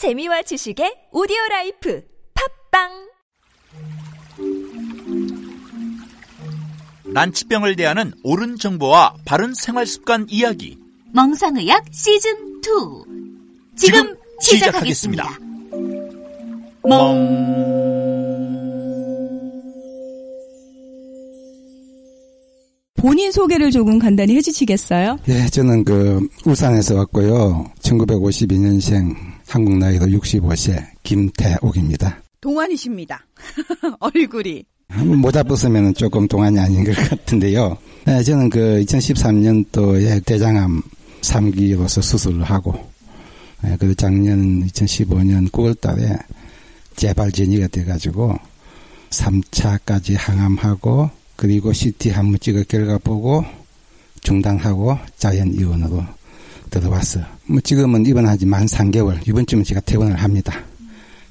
재미와 지식의 오디오 life 팟빵 난치병을 대하는 옳은 정보와 바른 생활 습관 이야기. 명상의학 시즌 2 지금, 지금 시작하겠습니다. 시작하겠습니다. 본인 소개를 조금 간단히 해주시겠어요? 예, 저는 그 울산에서 왔고요. 1952년생 한국 나이로 65세 김태옥입니다. 동안이십니다. 얼굴이. 한번 모자 벗으면 조금 동안이 아닌 것 같은데요. 예, 저는 그 2013년도에 대장암 3기로서 수술을 하고, 예, 그리고 작년 2015년 9월 달에 재발전이가 돼가지고 3차까지 항암하고, 그리고 CT 한번 찍어 결과 보고 중단하고 자연 입원으로 들어왔어요. 뭐 지금은 입원하지 만 3개월, 이번 주면 제가 퇴원을 합니다.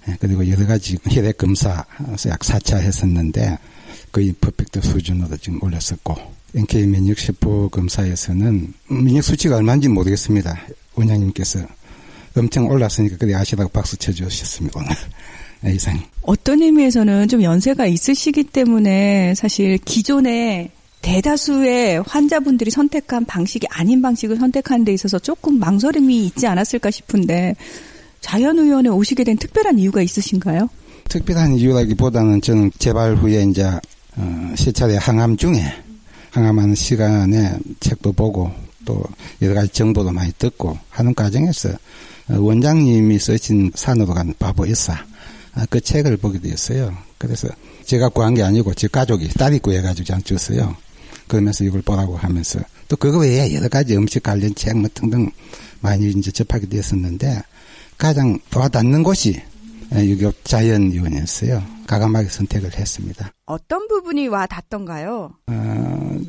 예, 그리고 여러 가지 혈액 검사 약 4차 했었는데 거의 퍼펙트 수준으로 지금 올렸었고 NK 면역 세포 검사에서는 면역 수치가 얼마인지 모르겠습니다. 원장님께서 엄청 올랐으니까 그래 아시라고 박수 쳐주셨습니다. 네, 이상. 어떤 의미에서는 좀 연세가 있으시기 때문에 사실 기존에 대다수의 환자분들이 선택한 방식이 아닌 방식을 선택하는 데 있어서 조금 망설임이 있지 않았을까 싶은데 자연의원에 오시게 된 특별한 이유가 있으신가요? 특별한 이유라기보다는 저는 재발 후에 이제 어, 세 차례 항암 중에 항암하는 시간에 책도 보고 또 여러 가지 정보도 많이 듣고 하는 과정에서 어, 원장님이 쓰신 산으로 간 바보 일사 아, 그 책을 보게 되었어요. 그래서 제가 구한 게 아니고 제 가족이 딸이 구해가지고 저한테 줬어요. 그러면서 이걸 보라고 하면서 또 그거 외에 여러 가지 음식 관련 책 뭐 등등 많이 이제 접하게 되었었는데 가장 와닿는 곳이 유교 자연위원회였어요. 가감하게 선택을 했습니다. 어떤 부분이 와 닿던가요? 어,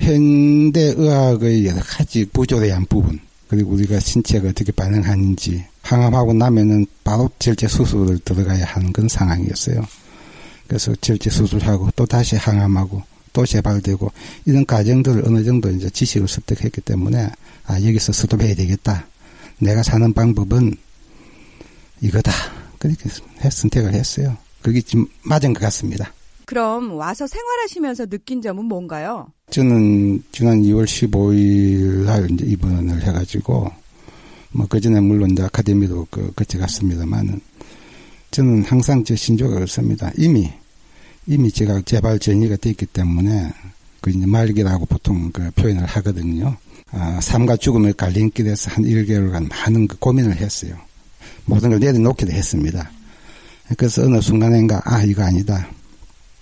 현대 의학의 여러 가지 부조리한 부분 그리고 우리가 신체가 어떻게 반응하는지 항암하고 나면은 바로 절제 수술을 들어가야 하는 그런 상황이었어요. 그래서 절제 수술하고 또 다시 항암하고 또 재발되고 이런 과정들을 어느 정도 이제 지식을 습득했기 때문에 아 여기서 스톱해야 되겠다. 내가 사는 방법은 이거다. 그렇게 해- 선택을 했어요. 그게 지금 맞은 것 같습니다. 그럼 와서 생활하시면서 느낀 점은 뭔가요? 저는 지난 2월 15일 날 이제 입원을 해가지고 뭐 그전에 물론 이제 아카데미도 그 거쳐갔습니다만은 저는 항상 제 신조가 그렇습니다. 이미 이미 제가 재발 전이가 됐기 때문에 그 이제 말기라고 보통 그 표현을 하거든요. 아, 삶과 죽음의 갈림길에서 한 1개월간 많은 그 고민을 했어요. 모든 걸 내려놓기도 했습니다. 그래서 어느 순간인가 아 이거 아니다.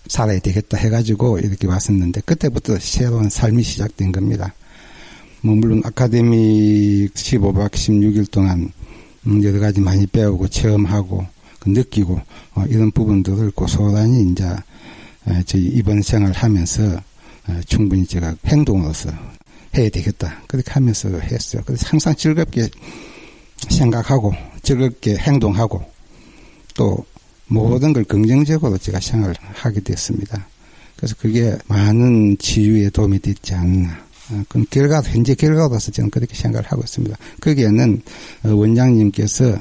살아야 되겠다 해가지고 이렇게 왔었는데 그때부터 새로운 삶이 시작된 겁니다. 뭐 물론 아카데미 15박 16일 동안 음, 여러 가지 많이 배우고 체험하고 그 느끼고 어, 이런 부분들을 고스란히 이제 에, 저희 이번 생활 하면서 어, 충분히 제가 행동으로서 해야 되겠다 그렇게 하면서 했어요. 그래서 항상 즐겁게 생각하고 즐겁게 행동하고 또 모든 걸 긍정적으로 제가 생각을 하게 됐습니다. 그래서 그게 많은 치유에 도움이 됐지 않나. 어, 그건 결과, 현재 결과로서 저는 그렇게 생각을 하고 있습니다. 거기에는 어, 원장님께서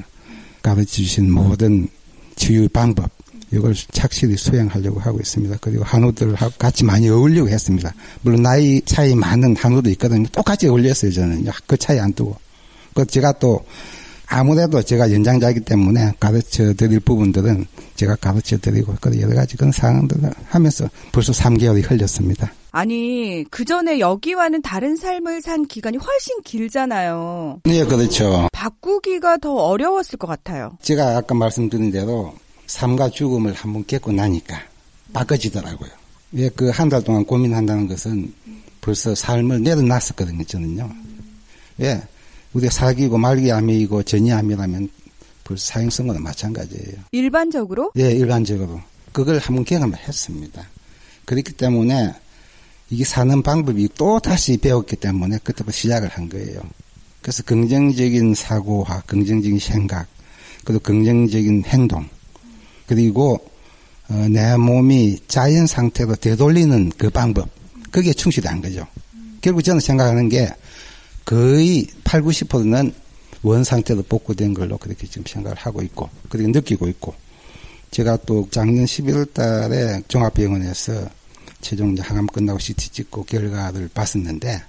가르쳐 주신 모든 치유 방법, 이걸 착실히 수행하려고 하고 있습니다. 그리고 한우들하고 같이 많이 어울리고 했습니다. 물론 나이 차이 많은 한우도 있거든요. 똑같이 어울렸어요, 저는. 그 차이 안 두고. 그 제가 또 아무래도 제가 연장자이기 때문에 가르쳐 드릴 부분들은 제가 가르쳐 드리고 그 여러 가지 그런 상황들을 하면서 벌써 3개월이 흘렸습니다. 아니, 그 전에 여기와는 다른 삶을 산 기간이 훨씬 길잖아요. 네, 그렇죠. 바꾸기가 더 어려웠을 것 같아요. 제가 아까 말씀드린 대로 삶과 죽음을 한번 겪고 나니까 바꿔지더라고요. 왜 그 한 달 동안 고민한다는 것은 벌써 삶을 내려놨었거든요, 저는요. 왜? 우리가 사기고 말기 암이고 전이 암이라면 벌써 사형선고는 마찬가지예요. 일반적으로 예, 일반적으로. 그걸 한번 경험을 했습니다. 그렇기 때문에 이게 사는 방법이 또 다시 배웠기 때문에 그때부터 시작을 한 거예요. 그래서 긍정적인 사고와 긍정적인 생각, 그리고 긍정적인 행동, 그리고 어, 내 몸이 자연 상태로 되돌리는 그 방법, 그게 충실한 거죠. 결국 저는 생각하는 게 거의 8, 90%는 원 상태도 복구된 걸로 그렇게 지금 생각을 하고 있고 그렇게 느끼고 있고 제가 또 작년 11월 달에 종합병원에서 최종 항암 끝나고 CT 찍고 결과를 봤었는데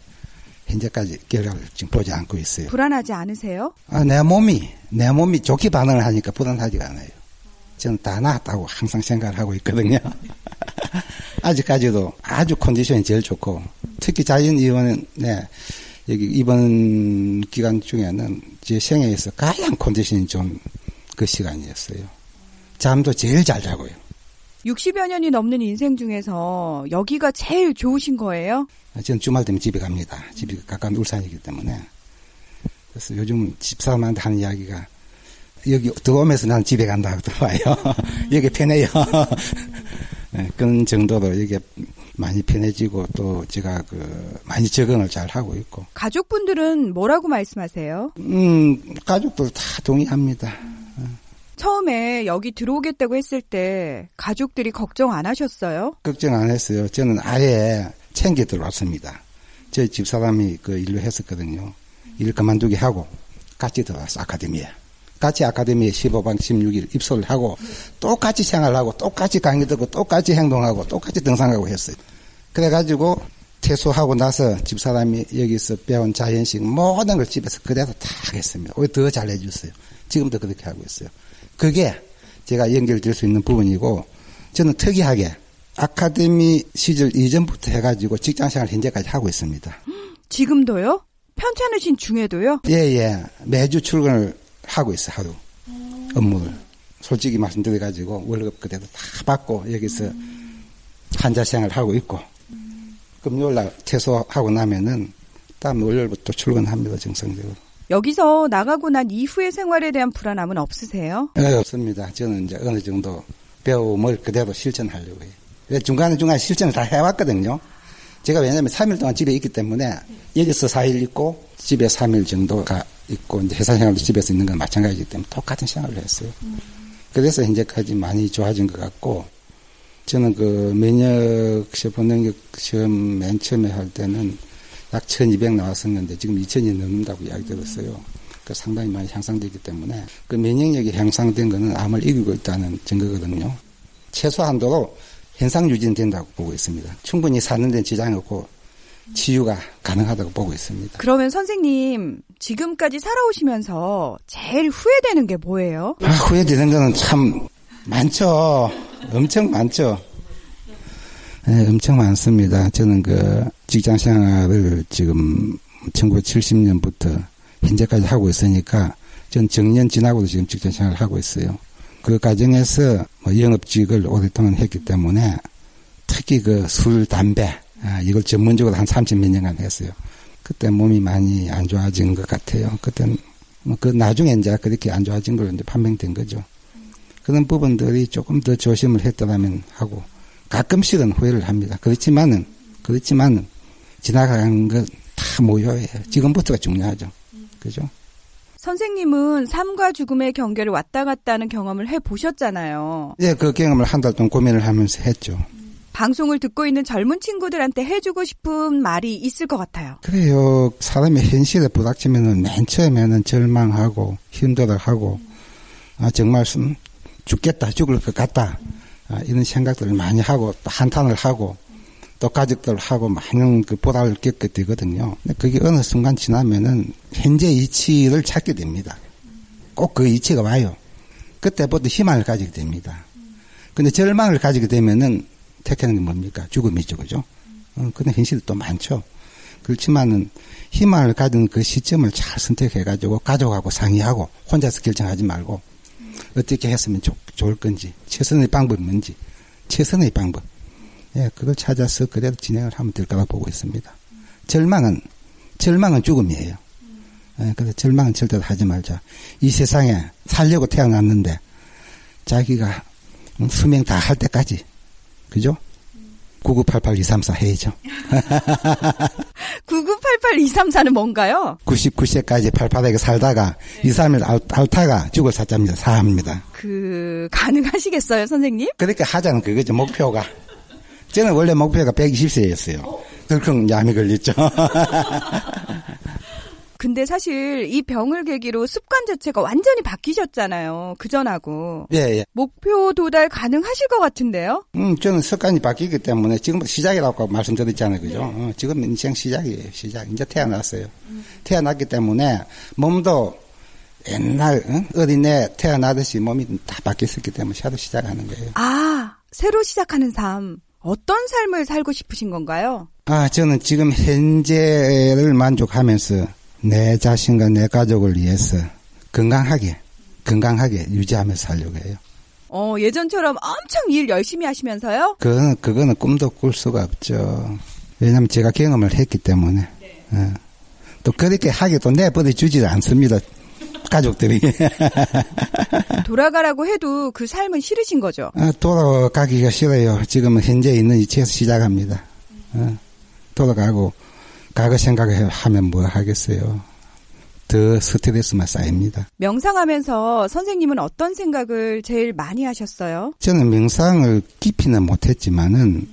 현재까지 결과를 지금 보지 않고 있어요. 불안하지 않으세요? 아, 내 몸이 내 몸이 좋게 반응을 하니까 불안하지가 않아요. 저는 다 나았다고 항상 생각을 하고 있거든요. 아직까지도 아주 컨디션이 제일 좋고 특히 자연의원은 네, 여기 이번 기간 중에는 제 생애에서 가장 컨디션이 좋은 그 시간이었어요. 잠도 제일 잘 자고요. 60여 년이 넘는 인생 중에서 여기가 제일 좋으신 거예요? 저는 주말 되면 집에 갑니다. 집이 가까운 울산이기 때문에. 그래서 요즘 집사람한테 하는 이야기가 여기 들어오면서 나는 집에 간다 하더라고요. 여기 편해요. 네, 그런 정도로 여기 많이 편해지고 또 제가 그 많이 적응을 잘 하고 있고. 가족분들은 뭐라고 말씀하세요? 음, 가족들 다 동의합니다. 처음에 여기 들어오겠다고 했을 때 가족들이 걱정 안 하셨어요? 걱정 안 했어요. 저는 아예 챙겨 들어왔습니다. 저희 집사람이 그 일로 했었거든요. 일 그만두게 하고 같이 들어왔어, 아카데미에. 같이 아카데미에 15박 16일 입소를 하고 똑같이 생활하고 똑같이 강의 듣고 똑같이 행동하고 똑같이 등산하고 했어요. 그래가지고 퇴소하고 나서 집사람이 여기서 배운 자연식 모든 걸 집에서 그대로 다 하겠습니다. 오히려 더 잘해줬어요. 지금도 그렇게 하고 있어요. 그게 제가 연결될 수 있는 부분이고 저는 특이하게 아카데미 시절 이전부터 해가지고 직장생활 현재까지 하고 있습니다. 지금도요? 편찮으신 중에도요? 예, 예. 매주 출근을 하고 있어, 하루. 업무를. 솔직히 말씀드려 가지고 월급 그대로 다 받고 여기서 환자 생활 하고 있고 금요일 날 퇴소하고 나면은 다음 월요일부터 출근합니다, 정상적으로. 여기서 나가고 난 이후의 생활에 대한 불안함은 없으세요? 네, 없습니다. 저는 이제 어느 정도 배움을 그대로 실천하려고 해요. 중간에 중간에 실천을 다 해왔거든요. 제가 왜냐면 3일 동안 집에 있기 때문에 여기서 4일 있고 집에 3일 정도가 있고 이제 회사 생활도 집에서 있는 건 마찬가지이기 때문에 똑같은 생활을 했어요. 그래서 현재까지 많이 좋아진 것 같고 저는 그 면역 시험 능력 시험 맨 처음에 할 때는 약 1200 나왔었는데 지금 2000이 넘는다고 이야기 들었어요. 그 상당히 많이 향상되기 때문에 그 면역력이 향상된 거는 암을 이기고 있다는 증거거든요. 최소한도로 현상 유지는 된다고 보고 있습니다. 충분히 사는 데는 지장이 없고 치유가 가능하다고 보고 있습니다. 그러면 선생님 지금까지 살아오시면서 제일 후회되는 게 뭐예요? 아, 후회되는 거는 참 많죠. 엄청 많죠. 네, 엄청 많습니다. 저는 그 직장 생활을 지금 1970년부터 현재까지 하고 있으니까 전 정년 지나고도 지금 직장 생활을 하고 있어요. 그 과정에서 뭐 영업직을 오랫동안 했기 때문에 특히 그 술, 담배, 아, 이걸 전문적으로 한 30몇 년간 했어요. 그때 몸이 많이 안 좋아진 것 같아요. 그땐 뭐그 나중에 이제 그렇게 안 좋아진 걸로 이제 판명된 거죠. 그런 부분들이 조금 더 조심을 했더라면 하고 가끔씩은 후회를 합니다. 그렇지만은 그렇지만은 지나간 것 다 모여예요. 지금부터가 중요하죠. 그죠? 선생님은 삶과 죽음의 경계를 왔다 갔다 하는 경험을 해 보셨잖아요. 예, 그 경험을 한 달 동안 고민을 하면서 했죠. 방송을 듣고 있는 젊은 친구들한테 해주고 싶은 말이 있을 것 같아요. 그래요. 사람이 현실에 부닥치면은 맨 처음에는 절망하고 힘들어하고 아 정말 죽겠다 죽을 것 같다 아, 이런 생각들을 많이 하고 또 한탄을 하고 또 가족들하고 많은 그 보답을 겪게 되거든요. 그게 어느 순간 지나면은 현재 이치를 찾게 됩니다. 꼭 그 이치가 와요. 그때부터 희망을 가지게 됩니다. 근데 절망을 가지게 되면은 택하는 게 뭡니까? 죽음이죠, 그죠? 어, 근데 현실이 또 많죠. 그렇지만은 희망을 가진 그 시점을 잘 선택해가지고 가족하고 상의하고 혼자서 결정하지 말고 어떻게 했으면 좋, 좋을 건지 최선의 방법이 뭔지 최선의 방법 예, 그걸 찾아서 그대로 진행을 하면 될 거라고 보고 있습니다. 절망은, 절망은 죽음이에요. 예, 그래서 절망은 절대로 하지 말자. 이 세상에 살려고 태어났는데, 자기가 수명 다 할 때까지, 그죠? 9988234 해야죠. 9988234는 뭔가요? 99세까지 팔팔하게 살다가 2, 3일 앓다가 죽을 사자입니다. 사합니다. 그, 가능하시겠어요, 선생님? 그렇게 하자는 그거죠, 목표가. 저는 원래 목표가 120세였어요. 덜컹 얌이 걸렸죠. 근데 사실 이 병을 계기로 습관 자체가 완전히 바뀌셨잖아요. 그전하고. 예, 예. 목표 도달 가능하실 것 같은데요? 음, 저는 습관이 바뀌기 때문에 지금부터 시작이라고 말씀드렸잖아요. 그죠? 어, 지금 인생 시작이에요. 시작. 이제 태어났어요. 태어났기 때문에 몸도 옛날 어? 어린애 태어나듯이 몸이 다 바뀌었기 때문에 새로 시작하는 거예요. 아, 새로 시작하는 삶. 어떤 삶을 살고 싶으신 건가요? 아, 저는 지금 현재를 만족하면서 내 자신과 내 가족을 위해서 건강하게, 건강하게 유지하면서 살려고 해요. 어, 예전처럼 엄청 일 열심히 하시면서요? 그거는, 그거는 꿈도 꿀 수가 없죠. 왜냐면 제가 경험을 했기 때문에. 어. 또 그렇게 하게 또 내버려 주지 않습니다. 가족들이. 돌아가라고 해도 그 삶은 싫으신 거죠? 아, 돌아가기가 싫어요. 지금은 현재 있는 위치에서 시작합니다. 어. 돌아가고, 과거 생각을 하면 뭐 하겠어요. 더 스트레스만 쌓입니다. 명상하면서 선생님은 어떤 생각을 제일 많이 하셨어요? 저는 명상을 깊이는 못했지만은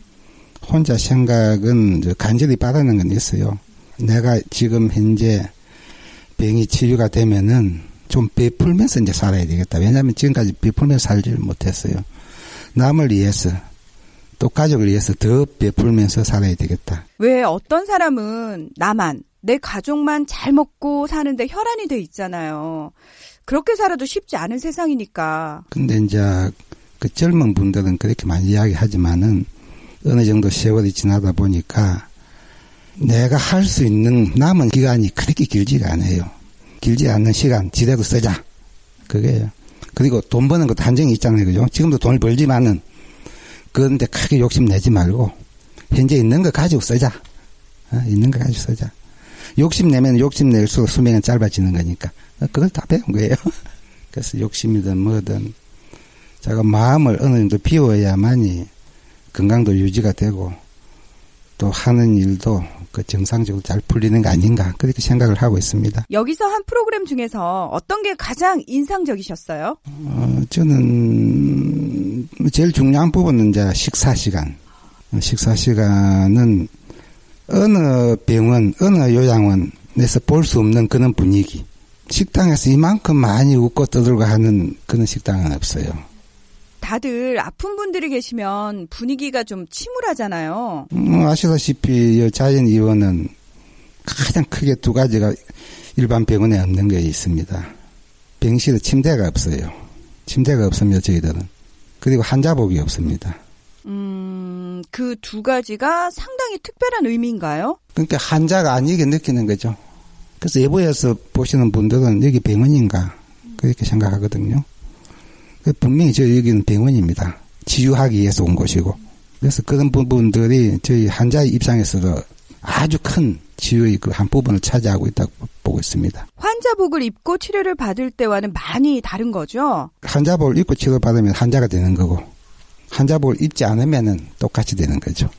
혼자 생각은 저 간절히 바라는 건 있어요. 내가 지금 현재 병이 치유가 되면은 좀 베풀면서 이제 살아야 되겠다. 왜냐하면 지금까지 베풀면서 살지를 못했어요. 남을 위해서 또 가족을 위해서 더 베풀면서 살아야 되겠다. 왜 어떤 사람은 나만, 내 가족만 잘 먹고 사는데 혈안이 돼 있잖아요. 그렇게 살아도 쉽지 않은 세상이니까. 근데 이제 그 젊은 분들은 그렇게 많이 이야기하지만은 어느 정도 세월이 지나다 보니까 내가 할 수 있는 남은 기간이 그렇게 길지가 않아요. 길지 않는 시간 지대로 쓰자. 그게요. 그리고 돈 버는 것도 한정이 있잖아요. 그죠? 지금도 돈을 벌지만은 그런데 크게 욕심 내지 말고 현재 있는 거 가지고 쓰자. 어? 있는 거 가지고 쓰자. 욕심 내면 욕심 낼수록 수명은 짧아지는 거니까. 어, 그걸 다 배운 거예요. 그래서 욕심이든 뭐든 제가 마음을 어느 정도 비워야만이 건강도 유지가 되고 또 하는 일도 그 정상적으로 잘 풀리는 거 아닌가 그렇게 생각을 하고 있습니다. 여기서 한 프로그램 중에서 어떤 게 가장 인상적이셨어요? 어, 저는 제일 중요한 부분은 이제 식사 시간. 식사 시간은 어느 병원, 어느 요양원에서 볼 수 없는 그런 분위기. 식당에서 이만큼 많이 웃고 떠들고 하는 그런 식당은 없어요. 다들 아픈 분들이 계시면 분위기가 좀 침울하잖아요. 음, 아시다시피 이 자연 이원은 가장 크게 두 가지가 일반 병원에 없는 게 있습니다. 병실에 침대가 없어요. 침대가 없으면 저희들은. 그리고 환자복이 없습니다. 음, 그 두 가지가 상당히 특별한 의미인가요? 그러니까 환자가 아니게 느끼는 거죠. 그래서 예보에서 보시는 분들은 여기 병원인가 그렇게 생각하거든요. 그 분명히 저 여기는 병원입니다. 치유하기 위해서 온 곳이고. 그래서 그런 부분들이 저희 환자의 입장에서도 아주 큰 치유의 그 한 부분을 차지하고 있다고 보고 있습니다. 환자복을 입고 치료를 받을 때와는 많이 다른 거죠? 환자복을 입고 치료받으면 환자가 되는 거고, 환자복을 입지 않으면은 똑같이 되는 거죠.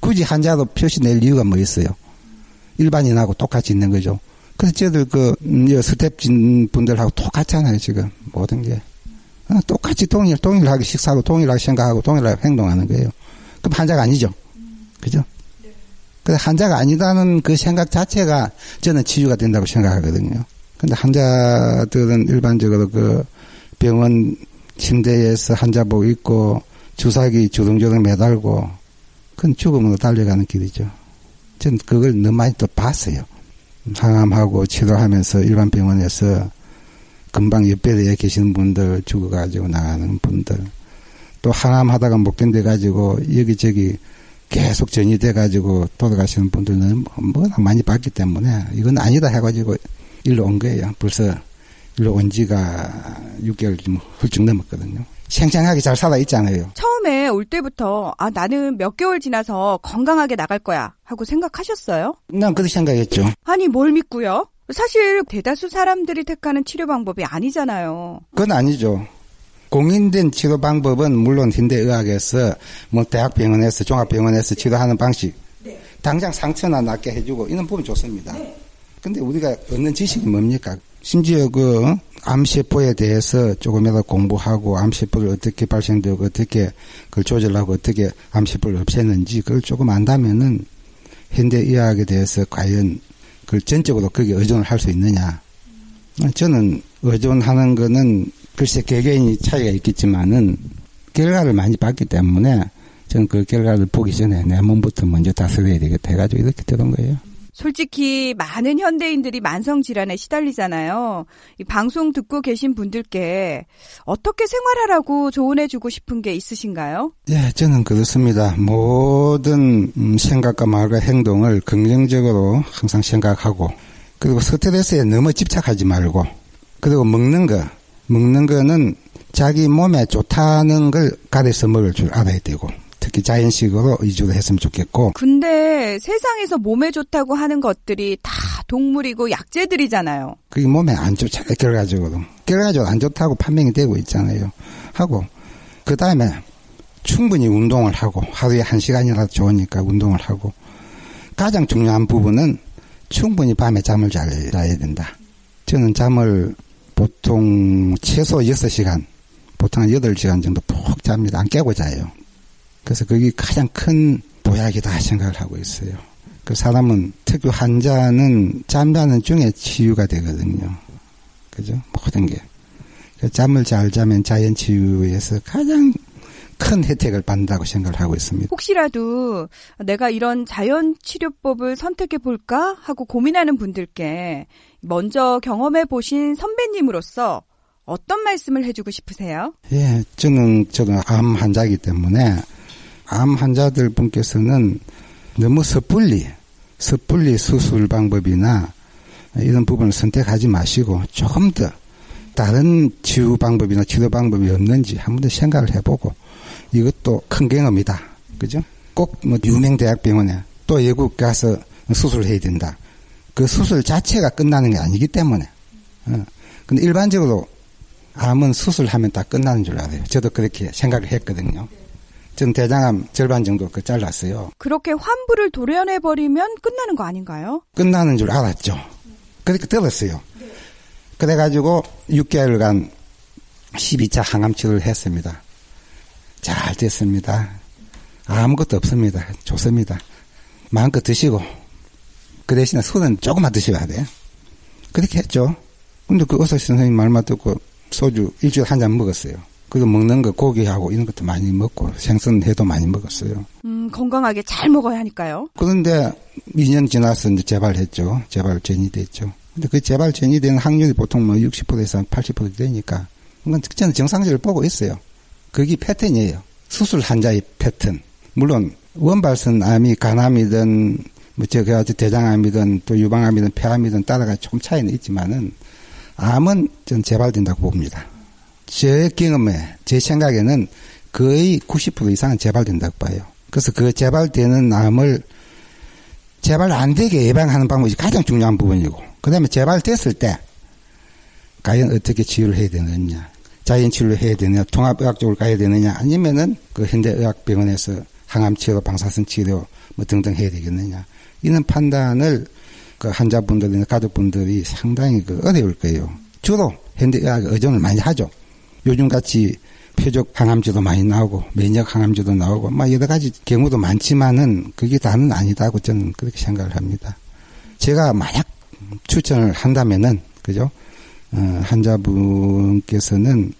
굳이 환자로 표시 낼 이유가 뭐 있어요? 일반인하고 똑같이 있는 거죠. 그래서 저들 그, 음, 스텝진 분들하고 똑같잖아요, 지금. 모든 게. 어, 똑같이 동일, 동일하게 식사하고 동일하게 생각하고 동일하게 행동하는 거예요. 그럼 환자가 아니죠. 그죠? 근데 환자가 아니다는 그 생각 자체가 저는 치유가 된다고 생각하거든요. 근데 환자들은 일반적으로 그 병원 침대에서 환자복 입고 주사기 주렁주렁 매달고 그건 죽음으로 달려가는 길이죠. 저는 그걸 너무 많이 또 봤어요. 항암하고 치료하면서 일반 병원에서 금방 옆에 계시는 분들 죽어가지고 나가는 분들 또 항암하다가 못 견뎌가지고 여기저기 계속 전이돼 가지고 돌아가시는 분들은 뭐나 많이 봤기 때문에 이건 아니다 해가지고 일로 온 거예요. 벌써 일로 온 지가 6개월 좀 훌쩍 넘었거든요. 생생하게 잘 살아 있잖아요. 처음에 올 때부터 아 나는 몇 개월 지나서 건강하게 나갈 거야 하고 생각하셨어요? 난 그렇게 생각했죠. 아니 뭘 믿고요? 사실 대다수 사람들이 택하는 치료 방법이 아니잖아요. 그건 아니죠. 공인된 치료 방법은 물론 현대의학에서 뭐 대학병원에서 종합병원에서 치료하는 방식 당장 상처나 낫게 해주고 이런 부분 좋습니다. 근데 우리가 얻는 지식이 뭡니까? 심지어 그 암세포에 대해서 조금이라도 공부하고 암세포를 어떻게 발생되고 어떻게 그걸 조절하고 어떻게 암세포를 없애는지 그걸 조금 안다면은 현대의학에 대해서 과연 그걸 전적으로 거기에 의존을 할 수 있느냐. 저는 의존하는 거는 글쎄 개개인이 차이가 있겠지만은 결과를 많이 봤기 때문에 저는 그 결과를 보기 전에 내 몸부터 먼저 다스려야 되겠다 해가지고 이렇게 들은 거예요. 솔직히 많은 현대인들이 만성 질환에 시달리잖아요. 이 방송 듣고 계신 분들께 어떻게 생활하라고 조언해 주고 싶은 게 있으신가요? 예, 저는 그렇습니다. 모든 음, 생각과 말과 행동을 긍정적으로 항상 생각하고 그리고 스트레스에 너무 집착하지 말고 그리고 먹는 거 먹는 거는 자기 몸에 좋다는 걸 가려서 먹을 줄 알아야 되고 특히 자연식으로 위주로 했으면 좋겠고. 근데 세상에서 몸에 좋다고 하는 것들이 다 동물이고 약재들이잖아요. 그게 몸에 안 좋잖아요, 결과적으로. 결과적으로 안 좋다고 판명이 되고 있잖아요. 하고, 그 다음에 충분히 운동을 하고, 하루에 한 시간이라도 좋으니까 운동을 하고, 가장 중요한 부분은 충분히 밤에 잠을 잘 자야 된다. 저는 잠을 보통 최소 6시간, 보통 한 8시간 정도 푹 잡니다. 안 깨고 자요. 그래서 그게 가장 큰 보약이다 생각을 하고 있어요. 그 사람은 특유 환자는 잠자는 중에 치유가 되거든요. 그죠? 모든 게. 그 잠을 잘 자면 자연 치유에서 가장 큰 혜택을 받는다고 생각을 하고 있습니다. 혹시라도 내가 이런 자연 치료법을 선택해 볼까 하고 고민하는 분들께 먼저 경험해 보신 선배님으로서 어떤 말씀을 해주고 싶으세요? 예, 저는 저는 암 환자이기 때문에 암 환자들 분께서는 너무 섣불리, 섣불리 수술 방법이나 이런 부분을 선택하지 마시고 조금 더 다른 치유 방법이나 치료 방법이 없는지 한 번 더 생각을 해보고 이것도 큰 경험이다. 그죠? 꼭 뭐 유명 대학병원에 또 외국 가서 수술을 해야 된다. 그 수술 자체가 끝나는 게 아니기 때문에. 어. 근데 일반적으로 암은 수술하면 다 끝나는 줄 알아요. 저도 그렇게 생각을 했거든요. 전 대장암 절반 정도 그 잘랐어요. 그렇게 환부를 도려내 버리면 끝나는 거 아닌가요? 끝나는 줄 알았죠. 그렇게 들었어요. 그래가지고 6개월간 12차 항암 치료를 했습니다. 잘 됐습니다. 아무것도 없습니다. 좋습니다. 마음껏 드시고 그 대신에 술은 조금만 드셔야 돼요. 그렇게 했죠. 근데 그 의사 선생님 말만 듣고 소주 일주일에 한잔 먹었어요. 그리고 먹는 거 고기하고 이런 것도 많이 먹고 생선회도 많이 먹었어요. 음, 건강하게 잘 먹어야 하니까요. 그런데 2년 지나서 이제 재발했죠. 재발전이 됐죠. 근데 그 재발전이 되는 확률이 보통 뭐 60%에서 80% 되니까 그건 저는 정상적으로 보고 있어요. 그게 패턴이에요. 수술 환자의 패턴. 물론 원발선 암이 간암이든 뭐 제가 대장암이든 또 유방암이든 폐암이든 따라가 조금 차이는 있지만은 암은 전 재발된다고 봅니다. 제 경험에, 제 생각에는 거의 90% 이상은 재발된다고 봐요. 그래서 그 재발되는 암을 재발 안 되게 예방하는 방법이 가장 중요한 부분이고, 그 다음에 재발됐을 때, 과연 어떻게 치료를 해야 되느냐, 자연 치료를 해야 되느냐, 통합의학 쪽으로 가야 되느냐, 아니면은 그 현대의학병원에서 항암 치료, 방사선 치료 뭐 등등 해야 되겠느냐, 이런 판단을 그 환자분들이나 가족분들이 상당히 그 어려울 거예요. 주로 현대의학에 의존을 많이 하죠. 요즘같이 표적 항암제도 많이 나오고 면역 항암제도 나오고 막 여러 가지 경우도 많지만은 그게 다는 아니다고 저는 그렇게 생각을 합니다. 제가 만약 추천을 한다면은 그죠? 어, 환자분께서는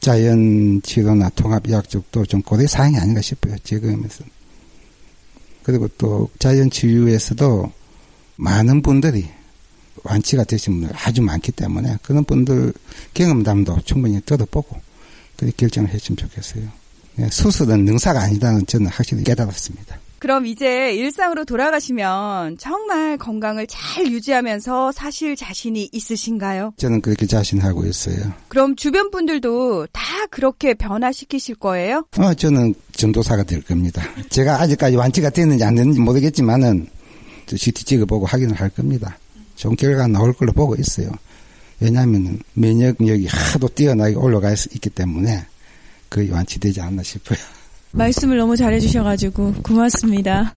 자연 치료나 통합 의학 쪽도 좀 고려 사항이 아닌가 싶어요. 지금에서. 그리고 또 자연 치유에서도 많은 분들이 완치가 되신 분들 아주 많기 때문에 그런 분들 경험담도 충분히 들어보고 그렇게 결정을 했으면 좋겠어요. 네, 수술은 능사가 아니다는 저는 확실히 깨달았습니다. 그럼 이제 일상으로 돌아가시면 정말 건강을 잘 유지하면서 사실 자신이 있으신가요? 저는 그렇게 자신하고 있어요. 그럼 주변 분들도 다 그렇게 변화시키실 거예요? 어, 저는 전도사가 될 겁니다. 제가 아직까지 완치가 됐는지 안 됐는지 모르겠지만은 CT 찍어보고 확인을 할 겁니다. 좋은 결과가 나올 걸로 보고 있어요. 왜냐하면 면역력이 하도 뛰어나게 올라가 있기 때문에 거의 완치되지 않나 싶어요. 말씀을 너무 잘해주셔가지고 고맙습니다.